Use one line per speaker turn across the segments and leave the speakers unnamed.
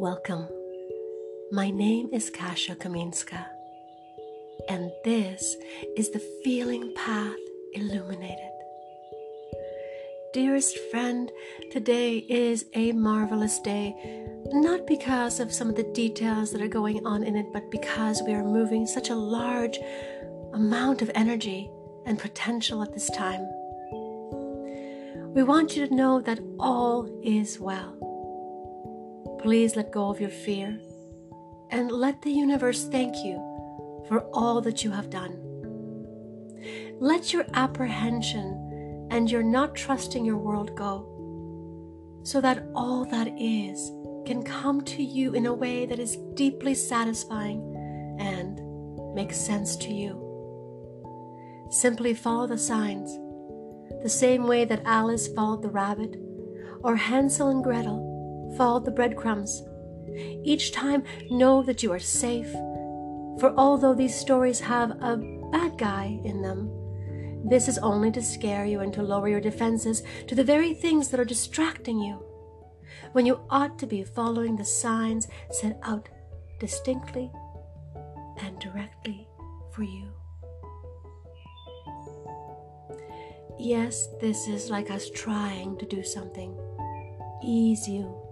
Welcome. My name is Kasia Kaminska, and this is the Feeling Path Illuminated. Dearest friend, today is a marvelous day, not because of some of the details that are going on in it, but because we are moving such a large amount of energy and potential at this time. We want you to know that all is well. Please let go of your fear and let the universe thank you for all that you have done. Let your apprehension and your not trusting your world go so that all that is can come to you in a way that is deeply satisfying and makes sense to you. Simply follow the signs, the same way that Alice followed the rabbit or Hansel and Gretel followed the breadcrumbs. Each time, know that you are safe, for although these stories have a bad guy in them, this is only to scare you and to lower your defenses to the very things that are distracting you, when you ought to be following the signs set out distinctly and directly for you. Yes, this is like us trying to do something. Ease you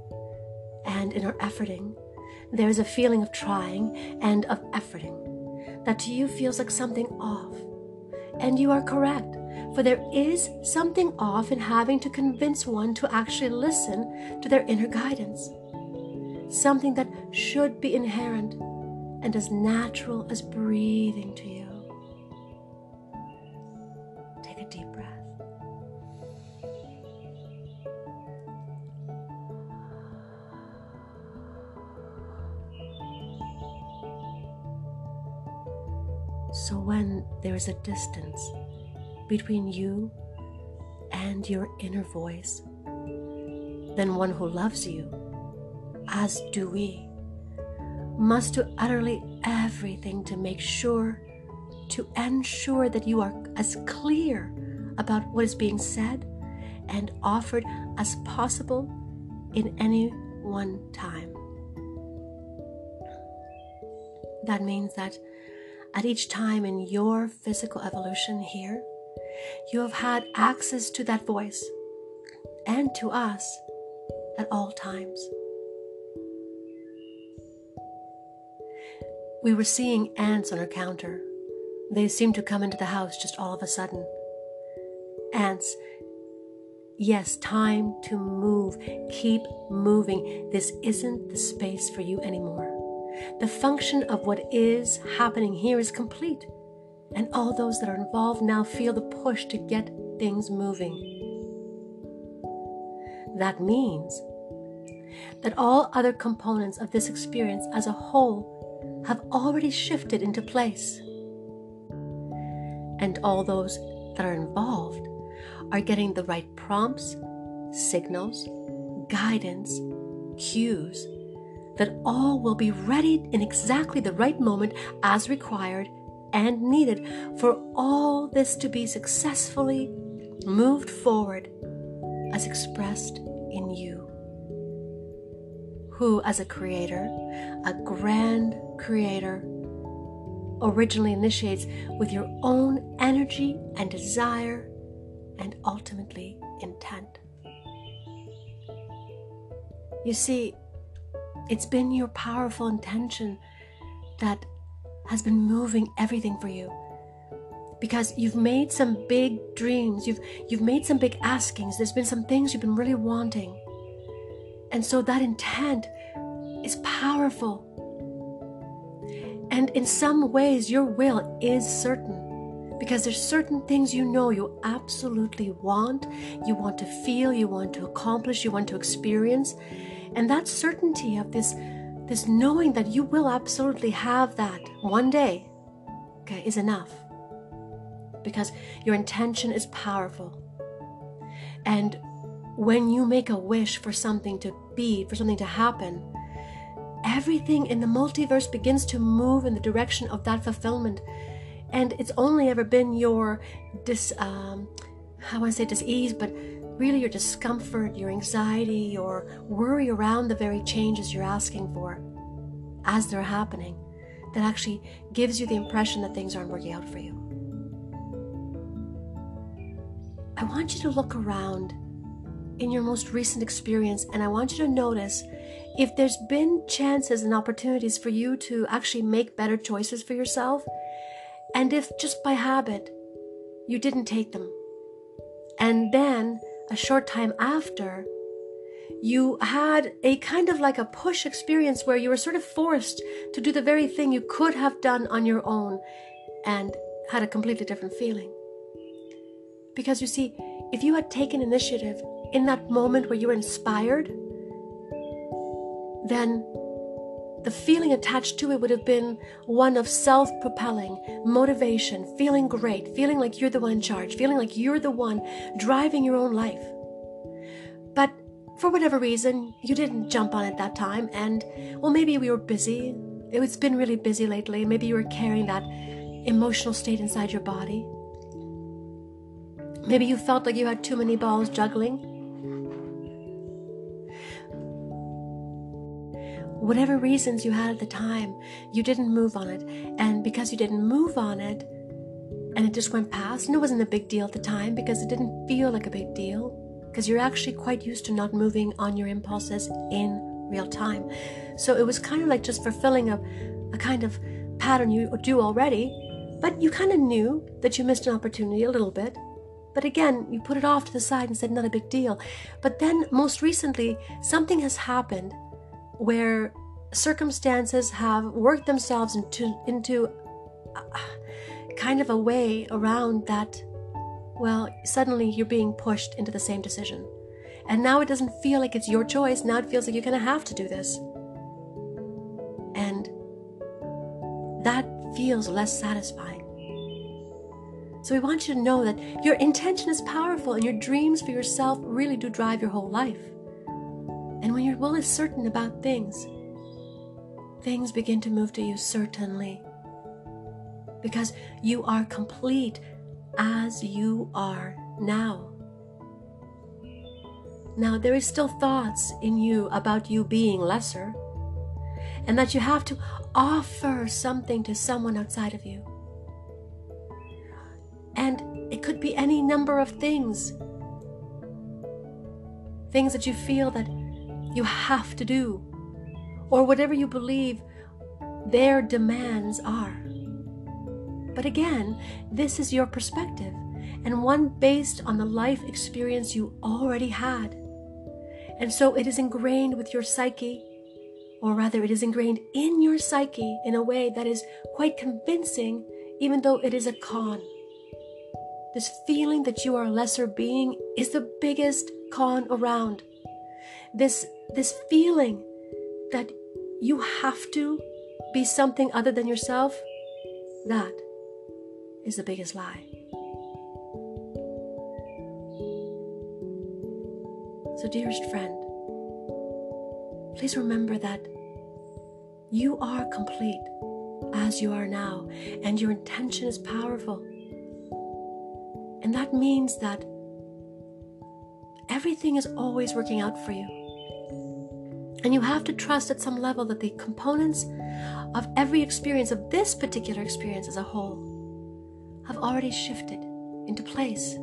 and in our efforting, there is a feeling of trying and of efforting that to you feels like something off. And you are correct, for there is something off in having to convince one to actually listen to their inner guidance. Something that should be inherent and as natural as breathing to you. When there is a distance between you and your inner voice, then one who loves you, as do we, must do utterly everything to make sure, to ensure that you are as clear about what is being said and offered as possible in any one time. That means that at each time in your physical evolution here, you have had access to that voice and to us at all times. We were seeing ants on our counter. They seemed to come into the house just all of a sudden. Ants, yes, time to move. Keep moving. This isn't the space for you anymore. The function of what is happening here is complete, and all those that are involved now feel the push to get things moving. That means that all other components of this experience as a whole have already shifted into place. And all those that are involved are getting the right prompts, signals, guidance, cues that all will be ready in exactly the right moment as required and needed for all this to be successfully moved forward as expressed in you. Who, as a creator, a grand creator, originally initiates with your own energy and desire and ultimately intent. You see, it's been your powerful intention that has been moving everything for you. Because you've made some big dreams, you've you've made some big askings, there's been some things you've been really wanting. And so that intent is powerful. And in some ways your will is certain because there's certain things you know you absolutely want, you want to feel, you want to accomplish, you want to experience. And that certainty of this, this knowing that you will absolutely have that one day, okay, is enough. Because your intention is powerful. And when you make a wish for something to be, for something to happen, everything in the multiverse begins to move in the direction of that fulfillment. And it's only ever been your dis, um, how I say dis ease, but really your discomfort, your anxiety, your worry around the very changes you're asking for as they're happening that actually gives you the impression that things aren't working out for you. I want you to look around in your most recent experience and I want you to notice if there's been chances and opportunities for you to actually make better choices for yourself, and if just by habit you didn't take them. And then a short time after, you had a kind of like a push experience where you were sort of forced to do the very thing you could have done on your own and had a completely different feeling. Because you see, if you had taken initiative in that moment where you were inspired, then the feeling attached to it would have been one of self propelling, motivation, feeling great, feeling like you're the one in charge, feeling like you're the one driving your own life. But for whatever reason, you didn't jump on it that time, and well, maybe we were busy. It's been really busy lately. Maybe you were carrying that emotional state inside your body. Maybe you felt like you had too many balls juggling. Whatever reasons you had at the time, you didn't move on it. And because you didn't move on it, and it just went past, and it wasn't a big deal at the time because it didn't feel like a big deal, because you're actually quite used to not moving on your impulses in real time. So it was kind of like just fulfilling a, a kind of pattern you do already, but you kind of knew that you missed an opportunity a little bit. But again, you put it off to the side and said, not a big deal. But then, most recently, something has happened where circumstances have worked themselves into into uh, kind of a way around that well suddenly you're being pushed into the same decision. And now it doesn't feel like it's your choice. Now it feels like you're going to have to do this. And that feels less satisfying. So we want you to know that your intention is powerful and your dreams for yourself really do drive your whole life and when your will is certain about things, things begin to move to you certainly. Because you are complete as you are now. Now, there is still thoughts in you about you being lesser, and that you have to offer something to someone outside of you. And it could be any number of things. Things that you feel that you have to do, or whatever you believe their demands are. But again, this is your perspective, and one based on the life experience you already had. And so it is ingrained with your psyche, or rather, it is ingrained in your psyche in a way that is quite convincing, even though it is a con. This feeling that you are a lesser being is the biggest con around. This this feeling that you have to be something other than yourself, that is the biggest lie. So, dearest friend, please remember that you are complete as you are now, and your intention is powerful. And that means that everything is always working out for you. And you have to trust at some level that the components of every experience, of this particular experience as a whole, have already shifted into place.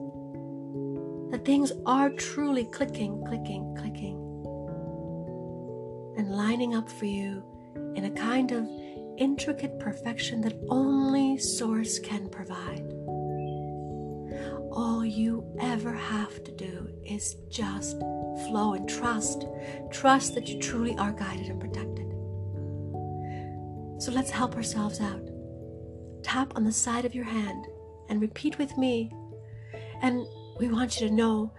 That things are truly clicking, clicking, clicking, and lining up for you in a kind of intricate perfection that only Source can provide. All you ever have to do is just flow and trust. Trust that you truly are guided and protected. So let's help ourselves out. Tap on the side of your hand and repeat with me. And we want you to know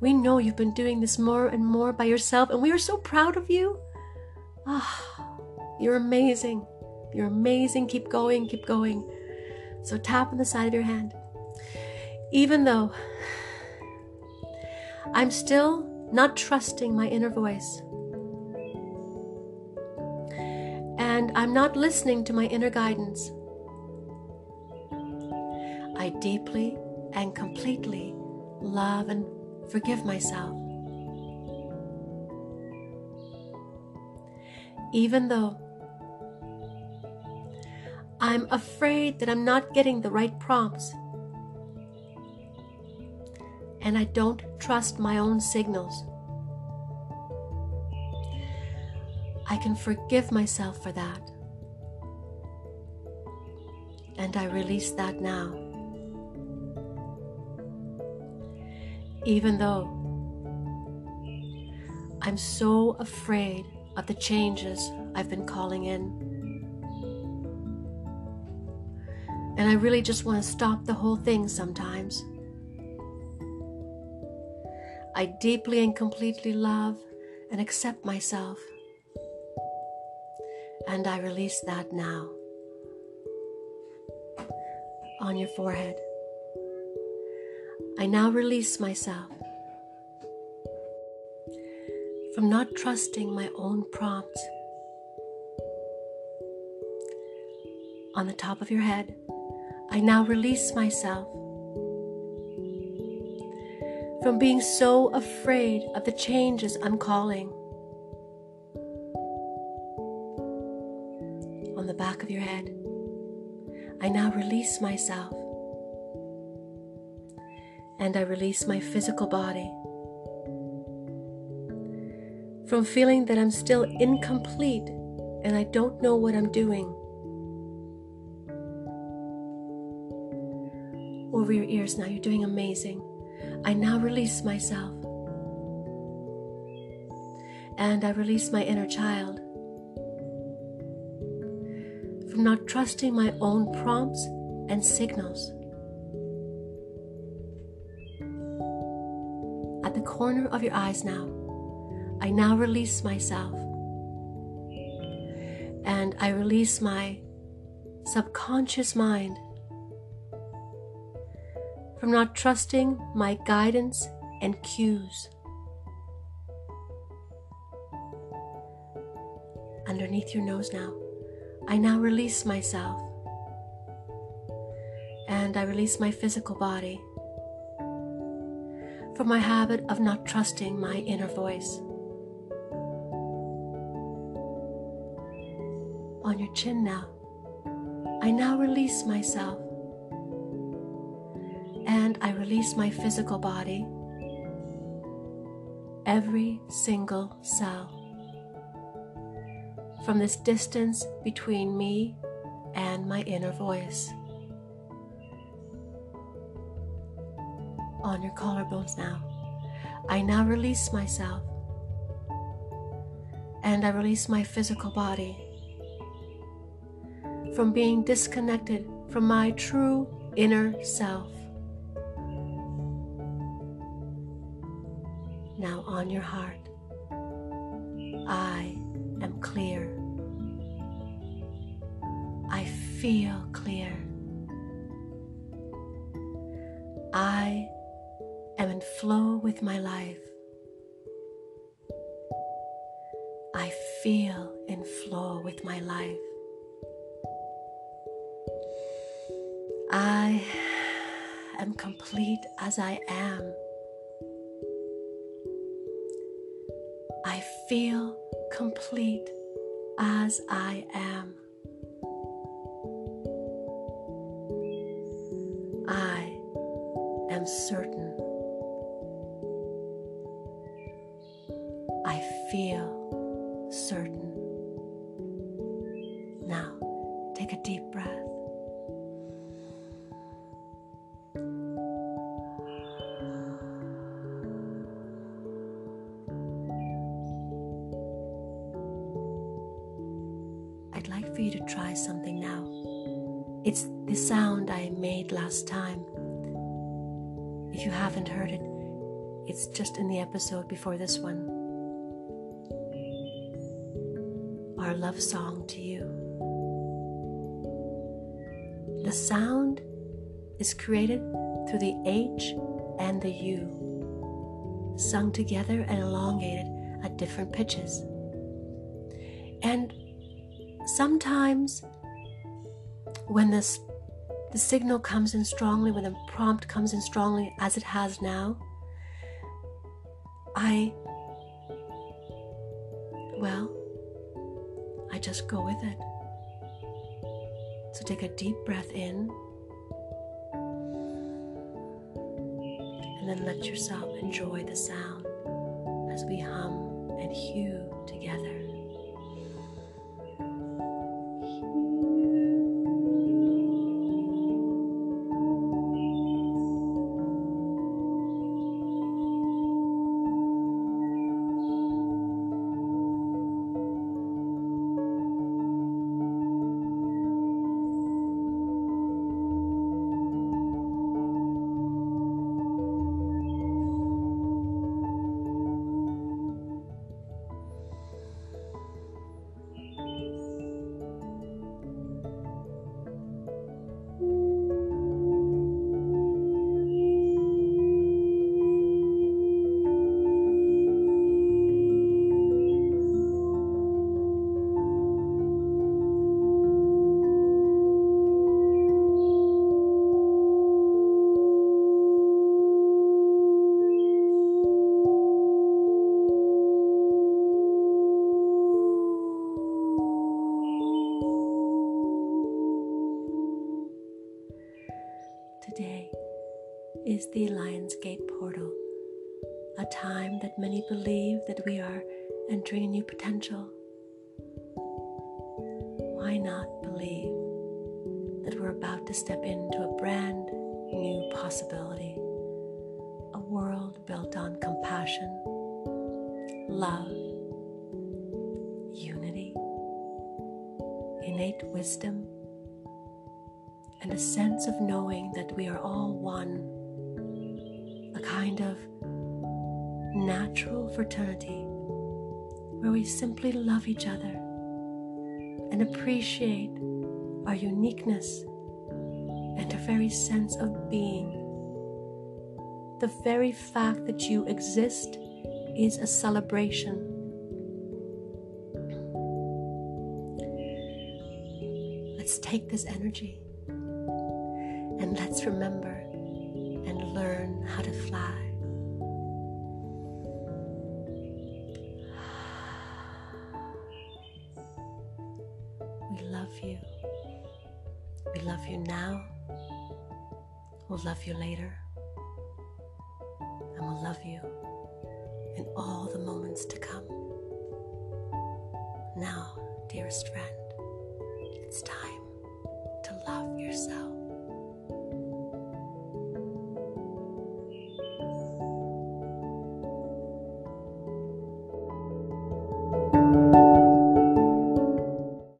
we know you've been doing this more and more by yourself, and we are so proud of you. Ah, oh, you're amazing. You're amazing. Keep going, keep going. So tap on the side of your hand. Even though I'm still not trusting my inner voice. And I'm not listening to my inner guidance. I deeply and completely love and forgive myself. Even though I'm afraid that I'm not getting the right prompts and I don't trust my own signals. I can forgive myself for that. And I release that now. Even though I'm so afraid of the changes I've been calling in. And I really just want to stop the whole thing sometimes. I deeply and completely love and accept myself. And I release that now on your forehead. I now release myself from not trusting my own prompts. On the top of your head, I now release myself from being so afraid of the changes I'm calling. On the back of your head, I now release myself and I release my physical body from feeling that I'm still incomplete and I don't know what I'm doing. Over your ears now, you're doing amazing. I now release myself. And I release my inner child from not trusting my own prompts and signals. At the corner of your eyes now, I now release myself. And I release my subconscious mind from not trusting my guidance and cues. Underneath your nose now, I now release myself and I release my physical body from my habit of not trusting my inner voice. On your chin now, I now release myself I release my physical body, every single cell, from this distance between me and my inner voice. On your collarbones now, I now release myself. And I release my physical body. From being disconnected from my true inner self. On your heart. I am clear. I feel clear. I am in flow with my life. I feel in flow with my life. I am complete as I am. I feel complete as I am. I am certain. For you to try something now. It's the sound I made last time. If you haven't heard it, it's just in the episode before this one. Our love song to you. The sound is created through the H and the U, sung together and elongated at different pitches. And sometimes when this the signal comes in strongly, when the prompt comes in strongly as it has now, I, well, I just go with it. So take a deep breath in and then let yourself enjoy the sound as we hum and hew together. Today is the Lion's Gate portal, a time that many believe that we are entering a new potential. Why not believe that we're about to step into a brand new possibility? A world built on compassion, love, unity, innate wisdom and a sense of knowing that we are all one, a kind of natural fraternity where we simply love each other and appreciate our uniqueness and our very sense of being. The very fact that you exist is a celebration. Let's take this energy remember and learn how to fly. We love you. We love you now. We'll love you later. And we'll love you in all the moments to come. Now, dearest friend, it's time.